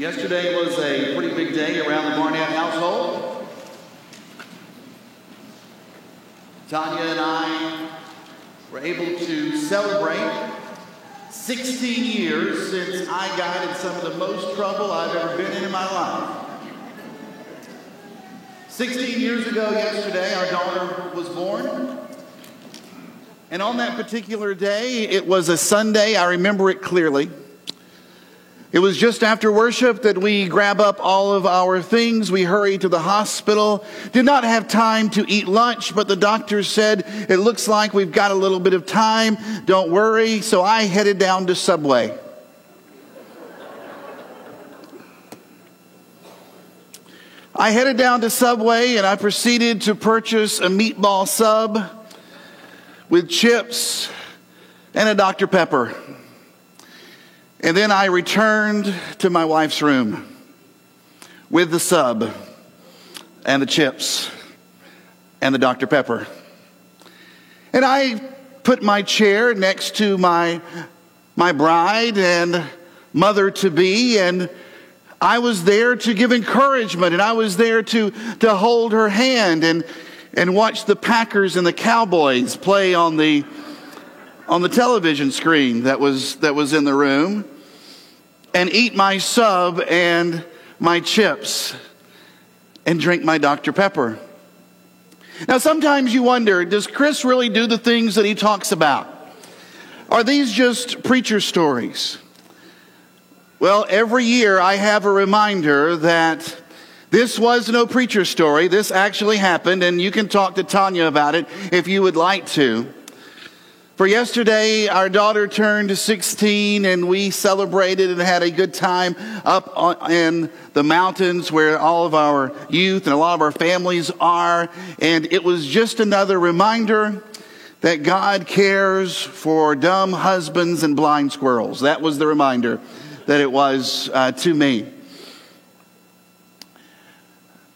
Yesterday was a pretty big day around the Barnett household. Tanya and I were able to celebrate 16 years since I got in some of the most trouble I've ever been in in my life. 16 years ago yesterday, our daughter was born. And on that particular day, it was a Sunday. I remember it clearly. It was just after worship that we grab up all of our things. We hurry to the hospital. Did not have time to eat lunch, but the doctor said, it looks like we've got a little bit of time. Don't worry. So I headed down to Subway. I headed down to Subway and I proceeded to purchase a meatball sub with chips and a Dr. Pepper. And then I returned to my wife's room with the sub and the chips and the Dr. Pepper. And I put my chair next to my, my bride and mother to be, and I was there to give encouragement, and I was there to, to hold her hand and, and watch the Packers and the Cowboys play on the, on the television screen that was, that was in the room and eat my sub and my chips and drink my Dr. Pepper. Now, sometimes you wonder does Chris really do the things that he talks about? Are these just preacher stories? Well, every year I have a reminder that this was no preacher story. This actually happened, and you can talk to Tanya about it if you would like to. For yesterday, our daughter turned 16 and we celebrated and had a good time up in the mountains where all of our youth and a lot of our families are. And it was just another reminder that God cares for dumb husbands and blind squirrels. That was the reminder that it was uh, to me.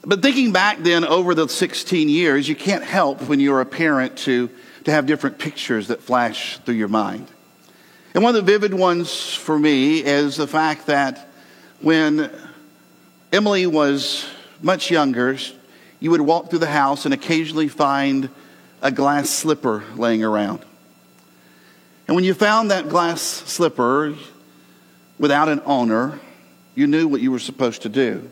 But thinking back then over the 16 years, you can't help when you're a parent to to have different pictures that flash through your mind. And one of the vivid ones for me is the fact that when Emily was much younger, you would walk through the house and occasionally find a glass slipper laying around. And when you found that glass slipper without an owner, you knew what you were supposed to do.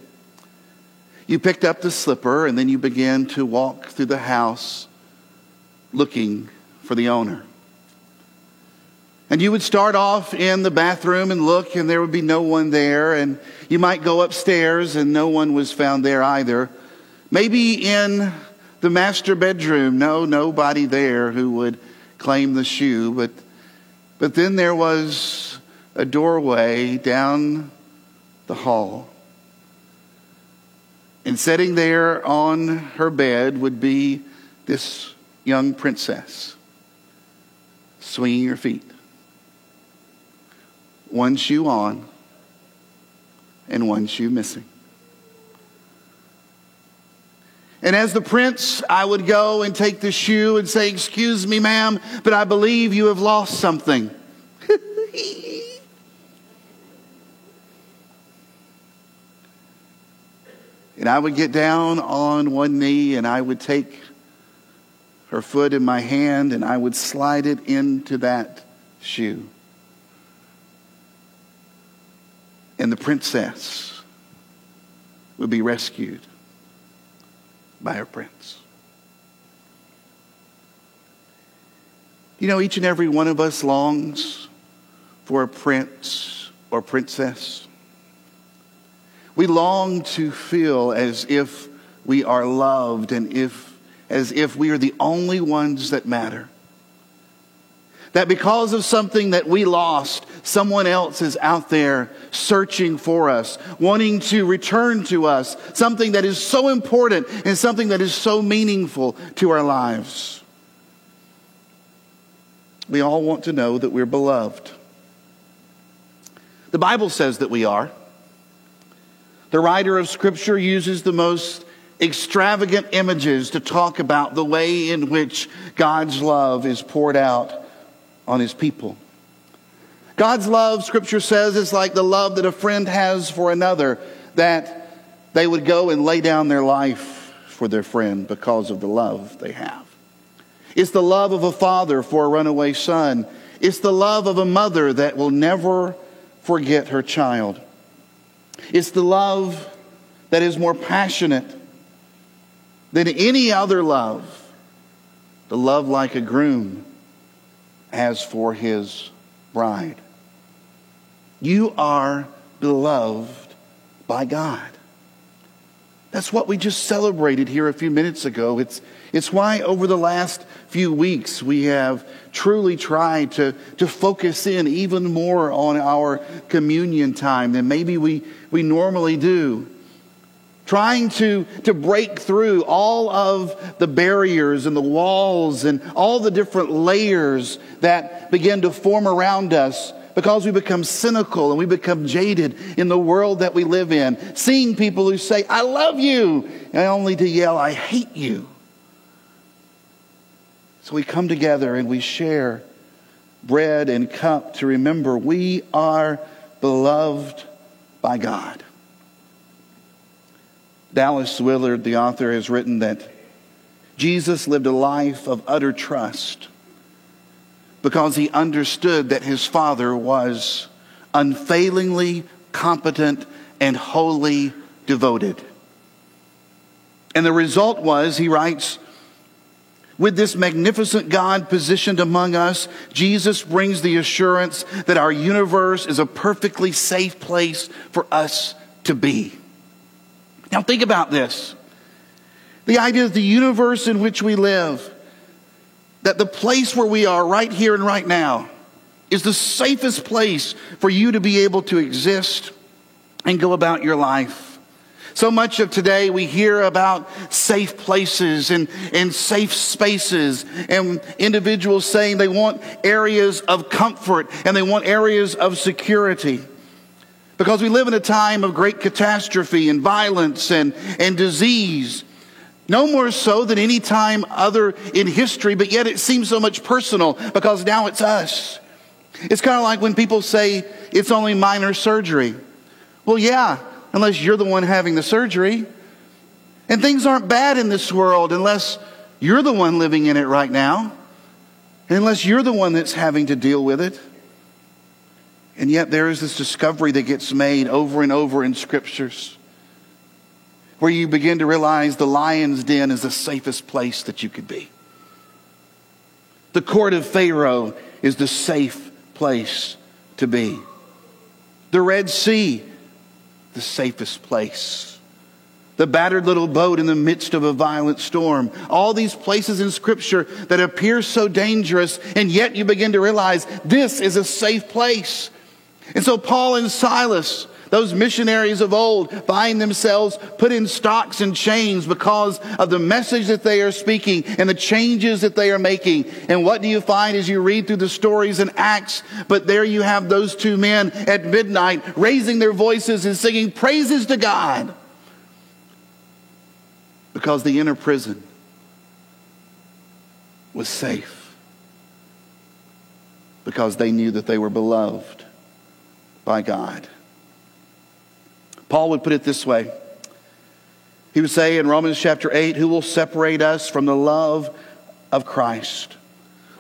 You picked up the slipper and then you began to walk through the house looking for the owner. And you would start off in the bathroom and look, and there would be no one there. And you might go upstairs, and no one was found there either. Maybe in the master bedroom, no, nobody there who would claim the shoe. But, but then there was a doorway down the hall. And sitting there on her bed would be this young princess swinging her feet. One shoe on and one shoe missing. And as the prince, I would go and take the shoe and say, Excuse me, ma'am, but I believe you have lost something. and I would get down on one knee and I would take her foot in my hand and I would slide it into that shoe. And the princess would be rescued by her prince. You know, each and every one of us longs for a prince or princess. We long to feel as if we are loved and if as if we are the only ones that matter. That because of something that we lost, someone else is out there searching for us, wanting to return to us something that is so important and something that is so meaningful to our lives. We all want to know that we're beloved. The Bible says that we are. The writer of Scripture uses the most extravagant images to talk about the way in which God's love is poured out on his people. God's love, scripture says, is like the love that a friend has for another, that they would go and lay down their life for their friend because of the love they have. It's the love of a father for a runaway son. It's the love of a mother that will never forget her child. It's the love that is more passionate than any other love. The love like a groom has for his bride. You are beloved by God. That's what we just celebrated here a few minutes ago. It's, it's why over the last few weeks we have truly tried to, to focus in even more on our communion time than maybe we, we normally do. Trying to, to break through all of the barriers and the walls and all the different layers that begin to form around us because we become cynical and we become jaded in the world that we live in. Seeing people who say, I love you, and only to yell, I hate you. So we come together and we share bread and cup to remember we are beloved by God. Dallas Willard, the author, has written that Jesus lived a life of utter trust because he understood that his Father was unfailingly competent and wholly devoted. And the result was, he writes, with this magnificent God positioned among us, Jesus brings the assurance that our universe is a perfectly safe place for us to be. Now, think about this the idea of the universe in which we live that the place where we are right here and right now is the safest place for you to be able to exist and go about your life. So much of today we hear about safe places and, and safe spaces and individuals saying they want areas of comfort and they want areas of security. Because we live in a time of great catastrophe and violence and, and disease. No more so than any time other in history, but yet it seems so much personal because now it's us. It's kind of like when people say it's only minor surgery. Well, yeah, unless you're the one having the surgery. And things aren't bad in this world unless you're the one living in it right now, and unless you're the one that's having to deal with it. And yet, there is this discovery that gets made over and over in scriptures where you begin to realize the lion's den is the safest place that you could be. The court of Pharaoh is the safe place to be. The Red Sea, the safest place. The battered little boat in the midst of a violent storm. All these places in Scripture that appear so dangerous, and yet you begin to realize this is a safe place. And so Paul and Silas, those missionaries of old find themselves put in stocks and chains because of the message that they are speaking and the changes that they are making. And what do you find as you read through the stories in Acts? But there you have those two men at midnight raising their voices and singing praises to God because the inner prison was safe because they knew that they were beloved by God. Paul would put it this way He would say in Romans chapter 8, Who will separate us from the love of Christ?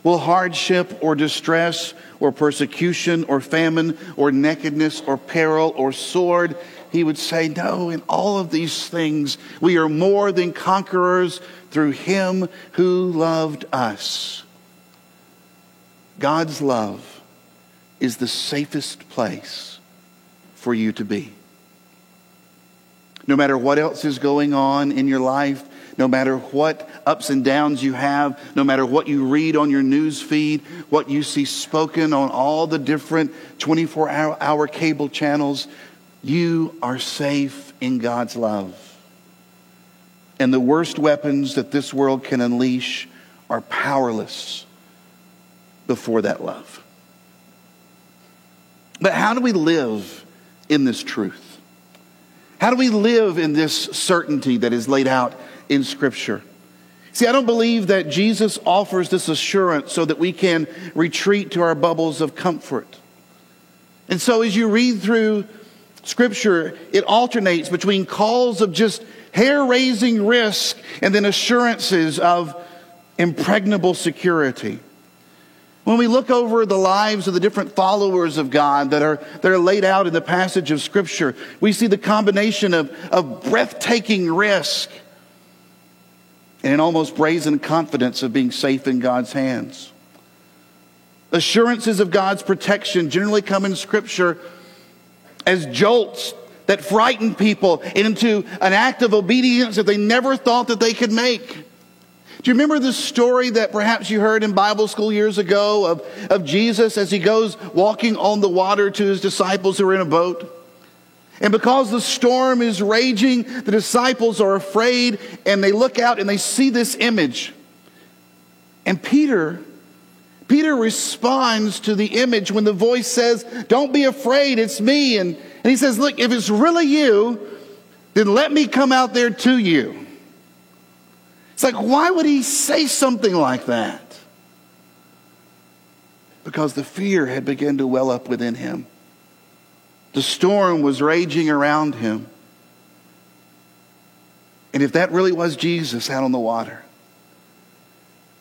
Will hardship or distress or persecution or famine or nakedness or peril or sword? He would say, No, in all of these things, we are more than conquerors through him who loved us. God's love is the safest place for you to be. No matter what else is going on in your life, no matter what ups and downs you have, no matter what you read on your news feed, what you see spoken on all the different 24 hour, cable channels, you are safe in God's love. And the worst weapons that this world can unleash are powerless before that love. But how do we live in this truth? How do we live in this certainty that is laid out in Scripture? See, I don't believe that Jesus offers this assurance so that we can retreat to our bubbles of comfort. And so as you read through Scripture, it alternates between calls of just hair raising risk and then assurances of impregnable security. When we look over the lives of the different followers of God that are, that are laid out in the passage of Scripture, we see the combination of, of breathtaking risk and an almost brazen confidence of being safe in God's hands. Assurances of God's protection generally come in Scripture as jolts that frighten people into an act of obedience that they never thought that they could make. Do you remember the story that perhaps you heard in Bible school years ago of, of Jesus as he goes walking on the water to his disciples who are in a boat? And because the storm is raging, the disciples are afraid and they look out and they see this image. And Peter, Peter responds to the image when the voice says, Don't be afraid, it's me. And, and he says, Look, if it's really you, then let me come out there to you. It's like, why would he say something like that? Because the fear had begun to well up within him. The storm was raging around him. And if that really was Jesus out on the water,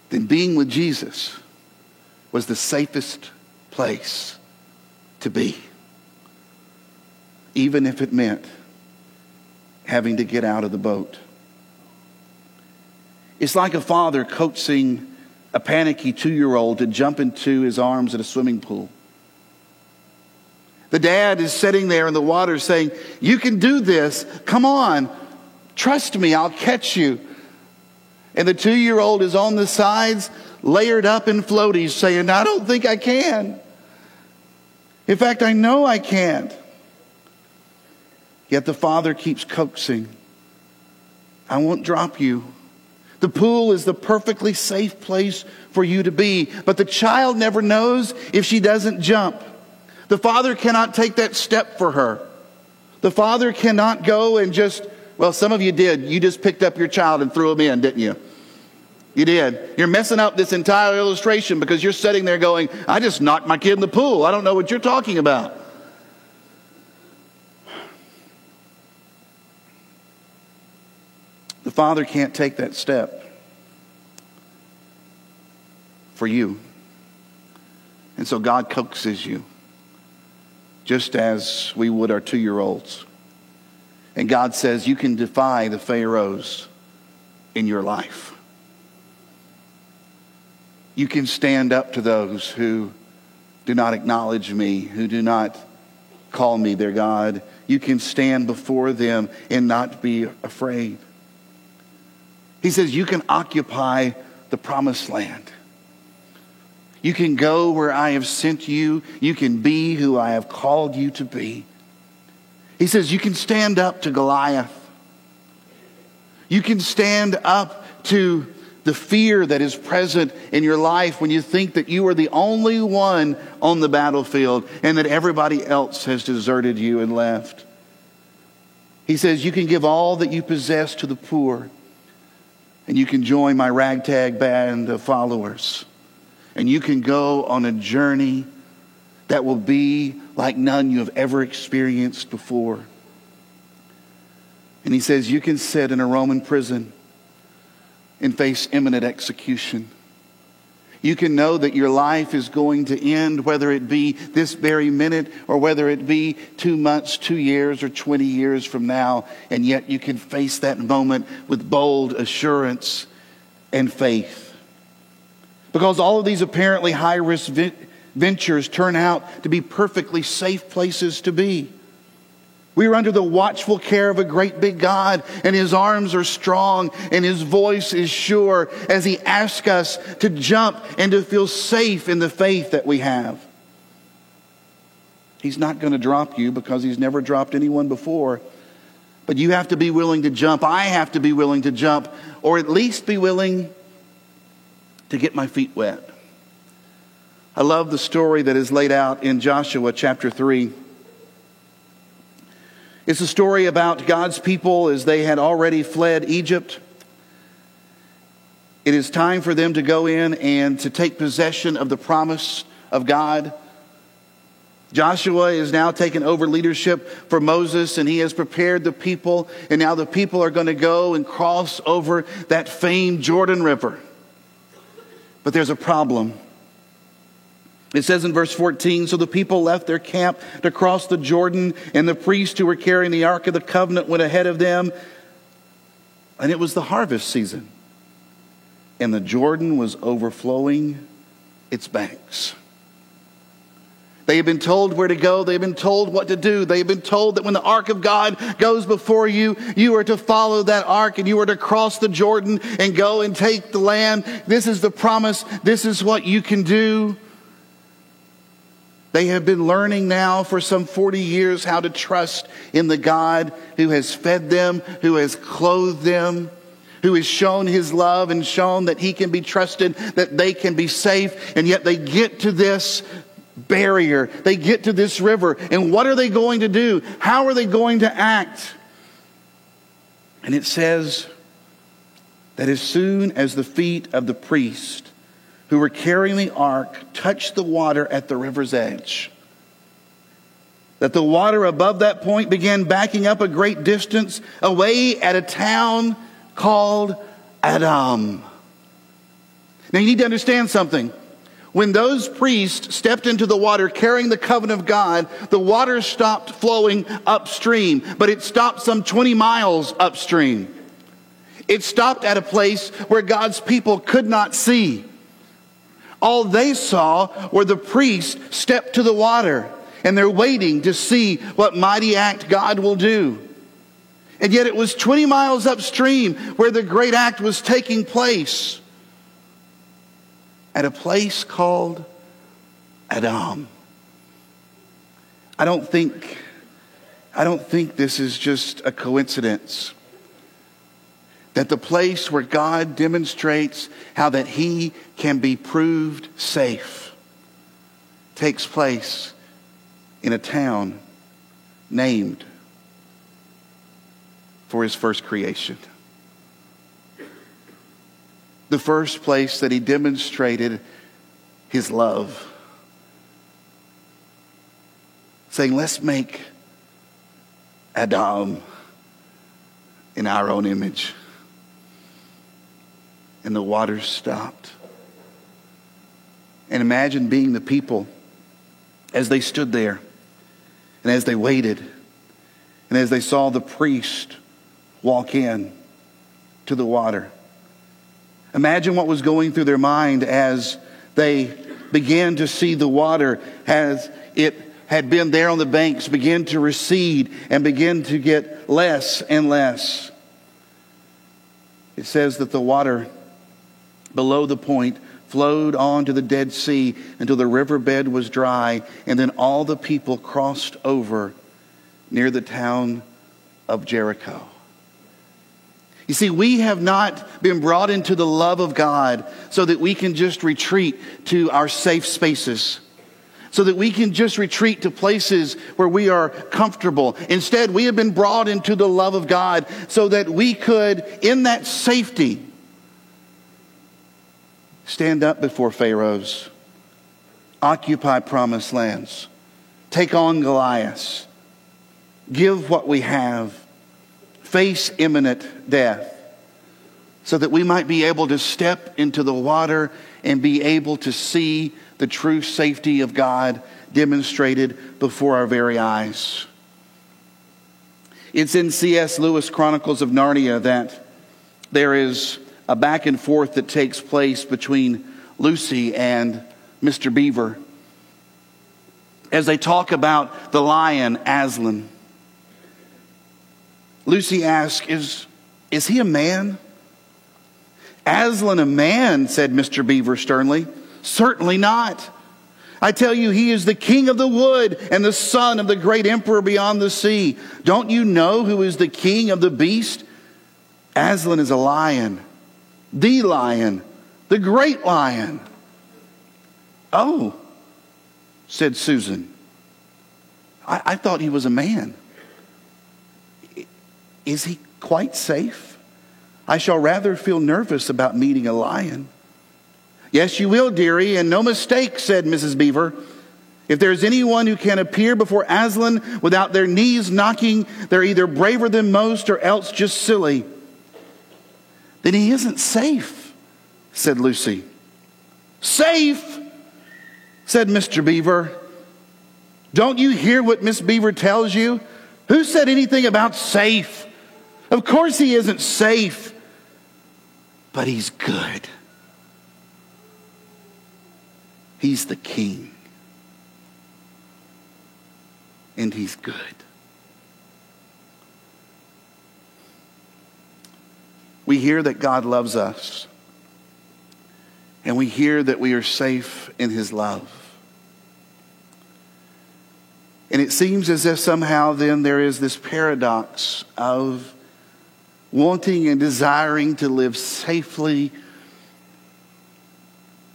then being with Jesus was the safest place to be, even if it meant having to get out of the boat. It's like a father coaxing a panicky two year old to jump into his arms at a swimming pool. The dad is sitting there in the water saying, You can do this. Come on. Trust me, I'll catch you. And the two year old is on the sides, layered up in floaties, saying, I don't think I can. In fact, I know I can't. Yet the father keeps coaxing, I won't drop you. The pool is the perfectly safe place for you to be. But the child never knows if she doesn't jump. The father cannot take that step for her. The father cannot go and just, well, some of you did. You just picked up your child and threw him in, didn't you? You did. You're messing up this entire illustration because you're sitting there going, I just knocked my kid in the pool. I don't know what you're talking about. The father can't take that step for you. And so God coaxes you, just as we would our two year olds. And God says, You can defy the Pharaohs in your life. You can stand up to those who do not acknowledge me, who do not call me their God. You can stand before them and not be afraid. He says, You can occupy the promised land. You can go where I have sent you. You can be who I have called you to be. He says, You can stand up to Goliath. You can stand up to the fear that is present in your life when you think that you are the only one on the battlefield and that everybody else has deserted you and left. He says, You can give all that you possess to the poor and you can join my ragtag band of followers. And you can go on a journey that will be like none you have ever experienced before. And he says, You can sit in a Roman prison and face imminent execution. You can know that your life is going to end, whether it be this very minute or whether it be two months, two years, or 20 years from now. And yet you can face that moment with bold assurance and faith. Because all of these apparently high risk ventures turn out to be perfectly safe places to be. We are under the watchful care of a great big God, and His arms are strong, and His voice is sure as He asks us to jump and to feel safe in the faith that we have. He's not going to drop you because He's never dropped anyone before. But you have to be willing to jump. I have to be willing to jump, or at least be willing to get my feet wet. I love the story that is laid out in Joshua chapter 3. It's a story about God's people as they had already fled Egypt. It is time for them to go in and to take possession of the promise of God. Joshua is now taking over leadership for Moses and he has prepared the people. And now the people are going to go and cross over that famed Jordan River. But there's a problem. It says in verse 14 So the people left their camp to cross the Jordan, and the priests who were carrying the Ark of the Covenant went ahead of them. And it was the harvest season, and the Jordan was overflowing its banks. They have been told where to go. They've been told what to do. They've been told that when the ark of God goes before you, you are to follow that ark and you are to cross the Jordan and go and take the land. This is the promise. This is what you can do. They have been learning now for some 40 years how to trust in the God who has fed them, who has clothed them, who has shown his love and shown that he can be trusted, that they can be safe. And yet they get to this barrier. They get to this river. And what are they going to do? How are they going to act? And it says that as soon as the feet of the priest who were carrying the ark touched the water at the river's edge, that the water above that point began backing up a great distance away at a town called Adam. Now you need to understand something. When those priests stepped into the water carrying the covenant of God, the water stopped flowing upstream, but it stopped some 20 miles upstream. It stopped at a place where God's people could not see. All they saw were the priests step to the water, and they're waiting to see what mighty act God will do. And yet it was 20 miles upstream where the great act was taking place at a place called Adam. I don't think, I don't think this is just a coincidence. That the place where God demonstrates how that he can be proved safe takes place in a town named for his first creation the first place that he demonstrated his love. Saying, let's make Adam in our own image. And the waters stopped. And imagine being the people as they stood there and as they waited and as they saw the priest walk in to the water Imagine what was going through their mind as they began to see the water as it had been there on the banks begin to recede and begin to get less and less. It says that the water below the point flowed on to the Dead Sea until the riverbed was dry, and then all the people crossed over near the town of Jericho. You see, we have not been brought into the love of God so that we can just retreat to our safe spaces, so that we can just retreat to places where we are comfortable. Instead, we have been brought into the love of God so that we could, in that safety, stand up before Pharaohs, occupy promised lands, take on Goliath, give what we have face imminent death, so that we might be able to step into the water and be able to see the true safety of God demonstrated before our very eyes. It's in C.S. Lewis' Chronicles of Narnia that there is a back and forth that takes place between Lucy and Mr. Beaver as they talk about the lion Aslan. Lucy asked, Is, is he a man? Aslan a man, said Mr. Beaver sternly. Certainly not. I tell you, he is the king of the wood and the son of the great emperor beyond the sea. Don't you know who is the king of the beast? Aslan is a lion, the lion, the great lion. Oh, said Susan. I, I thought he was a man. Is he quite safe? I shall rather feel nervous about meeting a lion. Yes, you will, dearie, and no mistake, said Mrs. Beaver. If there's anyone who can appear before Aslan without their knees knocking, they're either braver than most or else just silly. Then he isn't safe, said Lucy. Safe, said Mr. Beaver. Don't you hear what Miss Beaver tells you? Who said anything about safe? Of course he isn't safe, but he's good. He's the king. And he's good. We hear that God loves us. And we hear that we are safe in his love. And it seems as if somehow then there is this paradox of wanting and desiring to live safely,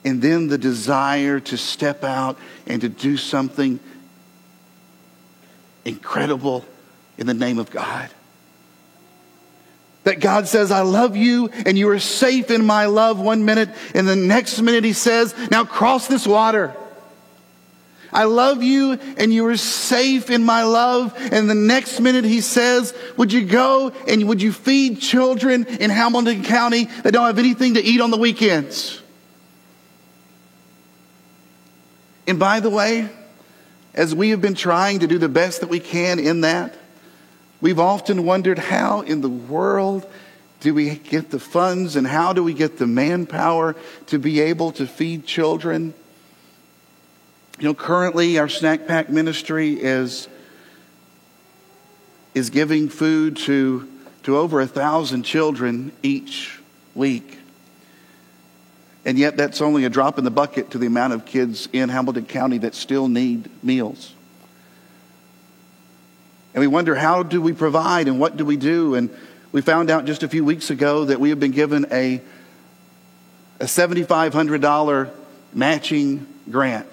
and then the desire to step out and to do something incredible in the name of God. That God says, I love you and you are safe in my love one minute, and the next minute He says, Now cross this water. I love you and you are safe in my love. And the next minute he says, Would you go and would you feed children in Hamilton County that don't have anything to eat on the weekends? And by the way, as we have been trying to do the best that we can in that, we've often wondered how in the world do we get the funds and how do we get the manpower to be able to feed children? You know, currently our snack pack ministry is, is giving food to, to over a thousand children each week. And yet, that's only a drop in the bucket to the amount of kids in Hamilton County that still need meals. And we wonder how do we provide and what do we do? And we found out just a few weeks ago that we have been given a, a $7,500 matching grant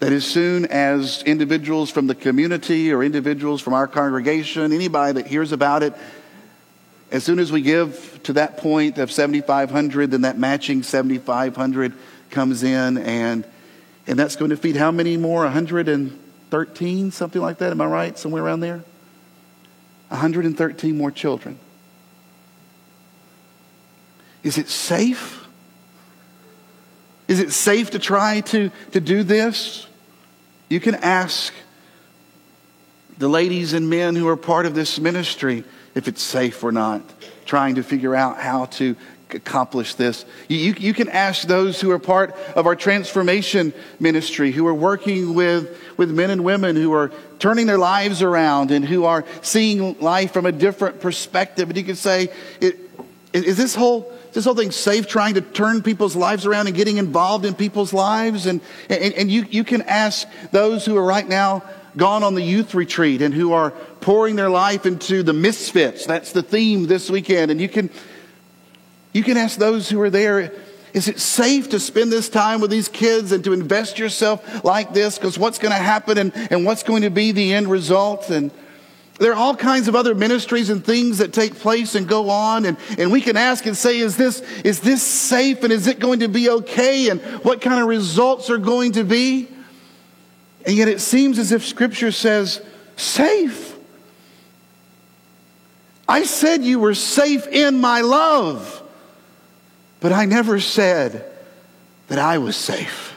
that as soon as individuals from the community or individuals from our congregation, anybody that hears about it, as soon as we give to that point of 7,500, then that matching 7,500 comes in, and and that's going to feed how many more? 113, something like that. Am I right? Somewhere around there. 113 more children. Is it safe? Is it safe to try to, to do this? You can ask the ladies and men who are part of this ministry if it's safe or not, trying to figure out how to accomplish this. You, you can ask those who are part of our transformation ministry, who are working with, with men and women who are turning their lives around and who are seeing life from a different perspective. And you can say, is this whole this whole thing safe trying to turn people's lives around and getting involved in people's lives. And, and, and you, you can ask those who are right now gone on the youth retreat and who are pouring their life into the misfits. That's the theme this weekend. And you can, you can ask those who are there, is it safe to spend this time with these kids and to invest yourself like this? Because what's going to happen and, and what's going to be the end result? And, there are all kinds of other ministries and things that take place and go on, and, and we can ask and say, is this, is this safe and is it going to be okay? And what kind of results are going to be? And yet it seems as if Scripture says, safe. I said you were safe in my love, but I never said that I was safe.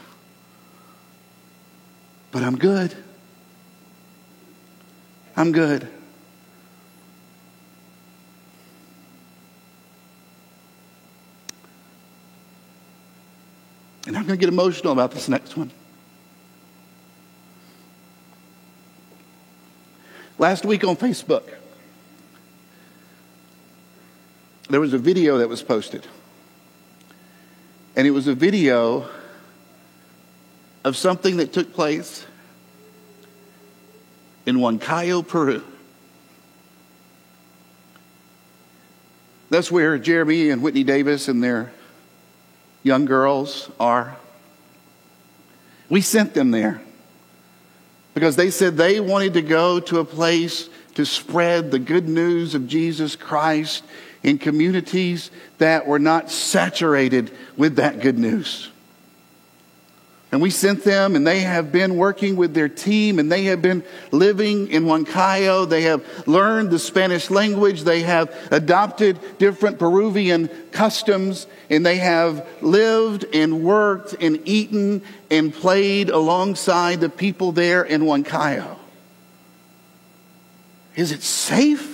But I'm good. I'm good. And I'm going to get emotional about this next one. Last week on Facebook, there was a video that was posted. And it was a video of something that took place in Huancayo, Peru. That's where Jeremy and Whitney Davis and their young girls are. We sent them there because they said they wanted to go to a place to spread the good news of Jesus Christ in communities that were not saturated with that good news. And we sent them, and they have been working with their team, and they have been living in Huancayo. They have learned the Spanish language. They have adopted different Peruvian customs, and they have lived and worked and eaten and played alongside the people there in Huancayo. Is it safe?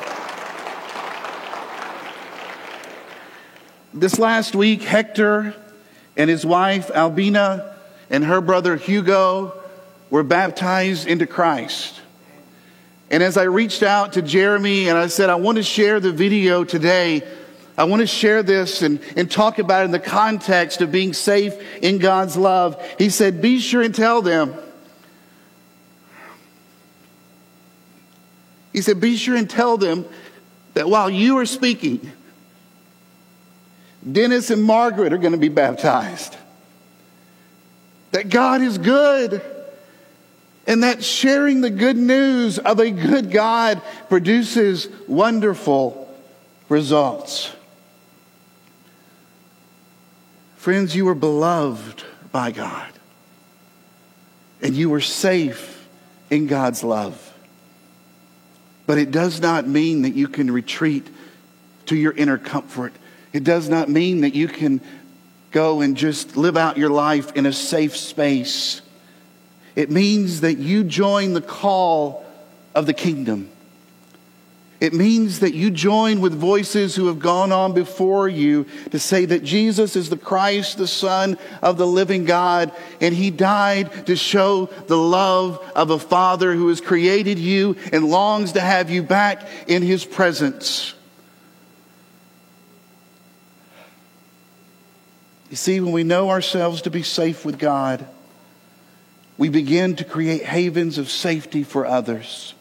This last week, Hector and his wife Albina and her brother Hugo were baptized into Christ. And as I reached out to Jeremy and I said, I want to share the video today, I want to share this and, and talk about it in the context of being safe in God's love, he said, Be sure and tell them. He said, Be sure and tell them that while you are speaking, Dennis and Margaret are going to be baptized. That God is good. And that sharing the good news of a good God produces wonderful results. Friends, you are beloved by God. And you are safe in God's love. But it does not mean that you can retreat to your inner comfort. It does not mean that you can go and just live out your life in a safe space. It means that you join the call of the kingdom. It means that you join with voices who have gone on before you to say that Jesus is the Christ, the Son of the living God, and He died to show the love of a Father who has created you and longs to have you back in His presence. You see, when we know ourselves to be safe with God, we begin to create havens of safety for others.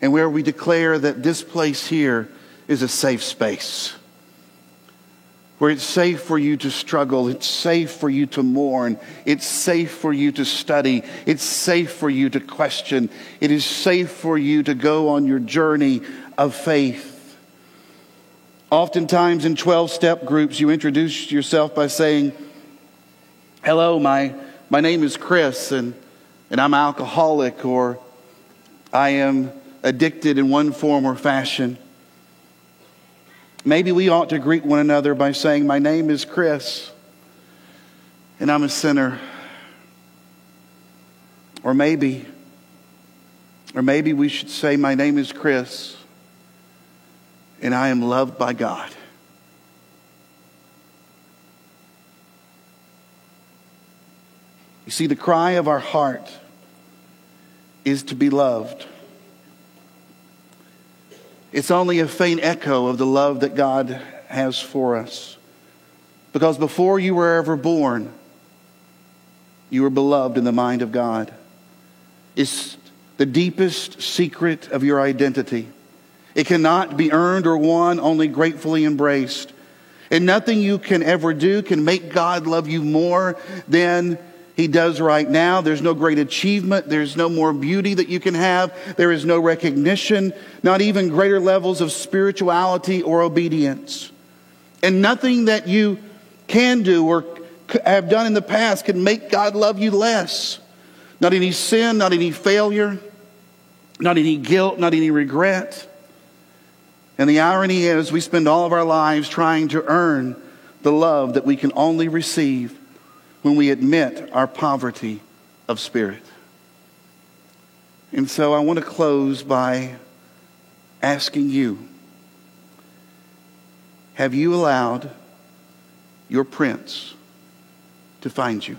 And where we declare that this place here is a safe space. Where it's safe for you to struggle, it's safe for you to mourn, it's safe for you to study, it's safe for you to question, it is safe for you to go on your journey of faith. Oftentimes in 12 step groups, you introduce yourself by saying, Hello, my, my name is Chris, and, and I'm alcoholic, or I am addicted in one form or fashion. Maybe we ought to greet one another by saying, My name is Chris, and I'm a sinner. Or maybe, or maybe we should say, My name is Chris, and I am loved by God. You see, the cry of our heart is to be loved. It's only a faint echo of the love that God has for us. Because before you were ever born, you were beloved in the mind of God. It's the deepest secret of your identity. It cannot be earned or won, only gratefully embraced. And nothing you can ever do can make God love you more than he does right now. There's no great achievement. There's no more beauty that you can have. There is no recognition, not even greater levels of spirituality or obedience. And nothing that you can do or have done in the past can make God love you less. Not any sin, not any failure, not any guilt, not any regret. And the irony is, we spend all of our lives trying to earn the love that we can only receive when we admit our poverty of spirit. And so I want to close by asking you Have you allowed your prince to find you?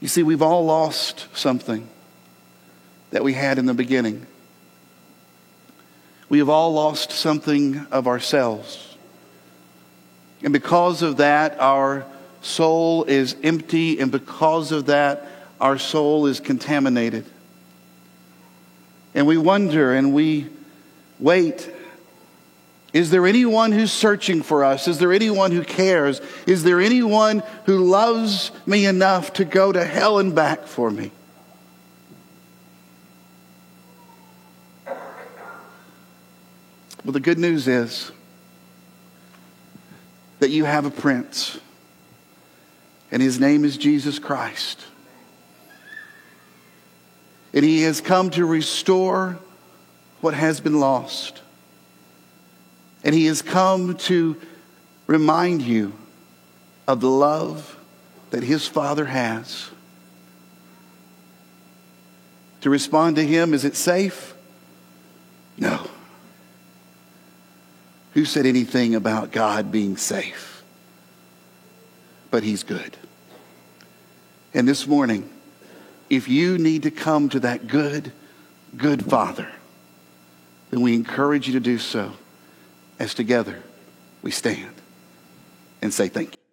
You see, we've all lost something that we had in the beginning. We have all lost something of ourselves. And because of that, our soul is empty, and because of that, our soul is contaminated. And we wonder and we wait. Is there anyone who's searching for us? Is there anyone who cares? Is there anyone who loves me enough to go to hell and back for me? Well, the good news is that you have a prince, and his name is Jesus Christ. And he has come to restore what has been lost. And he has come to remind you of the love that his Father has. To respond to him, is it safe? No. Who said anything about God being safe? But He's good. And this morning, if you need to come to that good, good Father, then we encourage you to do so as together we stand and say thank you.